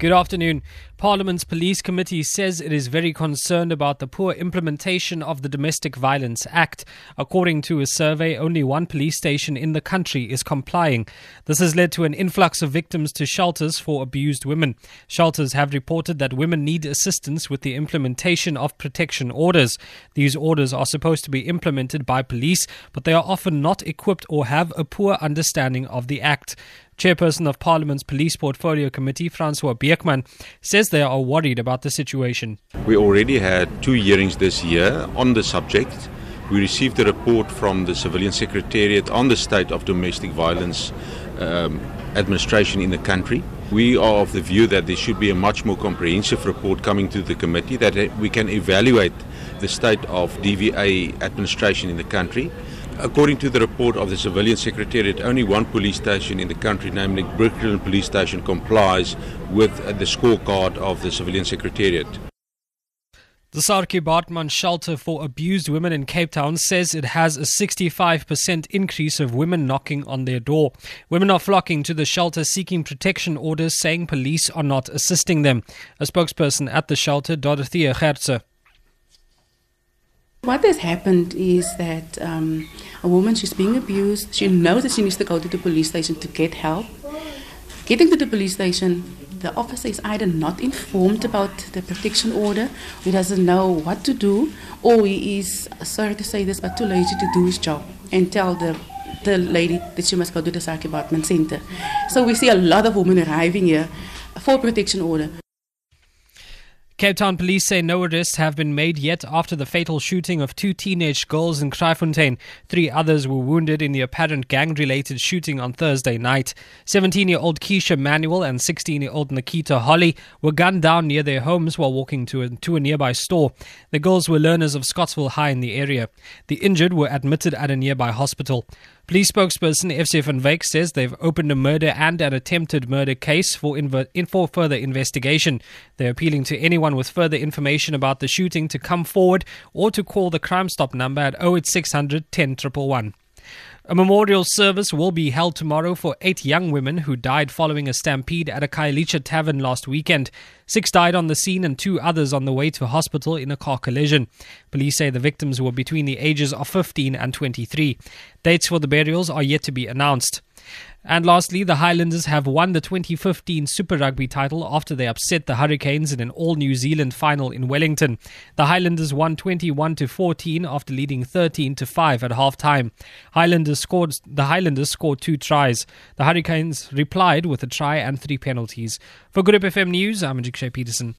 Good afternoon. Parliament's Police Committee says it is very concerned about the poor implementation of the Domestic Violence Act. According to a survey, only one police station in the country is complying. This has led to an influx of victims to shelters for abused women. Shelters have reported that women need assistance with the implementation of protection orders. These orders are supposed to be implemented by police, but they are often not equipped or have a poor understanding of the Act. Chairperson of Parliament's Police Portfolio Committee, Francois Beukman, says they are worried about the situation. We already had two hearings this year on the subject. We received a report from the Civilian Secretariat on the state of domestic violence um, administration in the country. We are of the view that there should be a much more comprehensive report coming to the committee that we can evaluate the state of DVA administration in the country According to the report of the Civilian Secretariat, only one police station in the country, namely Brooklyn Police Station, complies with the scorecard of the Civilian Secretariat. The Saartjie Baartman Shelter for Abused Women in Cape Town says it has a 65% increase of women knocking on their door. Women are flocking to the shelter seeking protection orders, saying police are not assisting them. A spokesperson at the shelter, Dorothea Gertze. What has happened is that um, a woman, she's being abused. She knows that she needs to go to the police station to get help. Getting to the police station, the officer is either not informed about the protection order, he doesn't know what to do, or he is, sorry to say this, but too lazy to do his job and tell the the lady that she must go to the Saartjie Baartman Center. So we see a lot of women arriving here for protection order. Cape Town police say no arrests have been made yet after the fatal shooting of two teenage girls in Kraaifontein. Three others were wounded in the apparent gang related shooting on Thursday night. 17 year old Keisha Manuel and 16 year old Nikita Holly were gunned down near their homes while walking to a, to a nearby store. The girls were learners of Scottsville High in the area. The injured were admitted at a nearby hospital. Police spokesperson FCF van Wyk says they've opened a murder and an attempted murder case for, for further investigation. They're appealing to anyone with further information about the shooting to come forward or to call the Crime Stop number at 08600 10 a memorial service will be held tomorrow for eight young women who died following a stampede at a Khayelitsha tavern last weekend. Six died on the scene and two others on the way to hospital in a car collision. Police say the victims were between the ages of 15 and 23. Dates for the burials are yet to be announced. And lastly, the Highlanders have won the 2015 Super Rugby title after they upset the Hurricanes in an all New Zealand final in Wellington. The Highlanders won 21 to 14 after leading 13 to 5 at halftime. Highlanders scored the Highlanders scored two tries. The Hurricanes replied with a try and three penalties. For Good FM News, I'm Jikshay Peterson.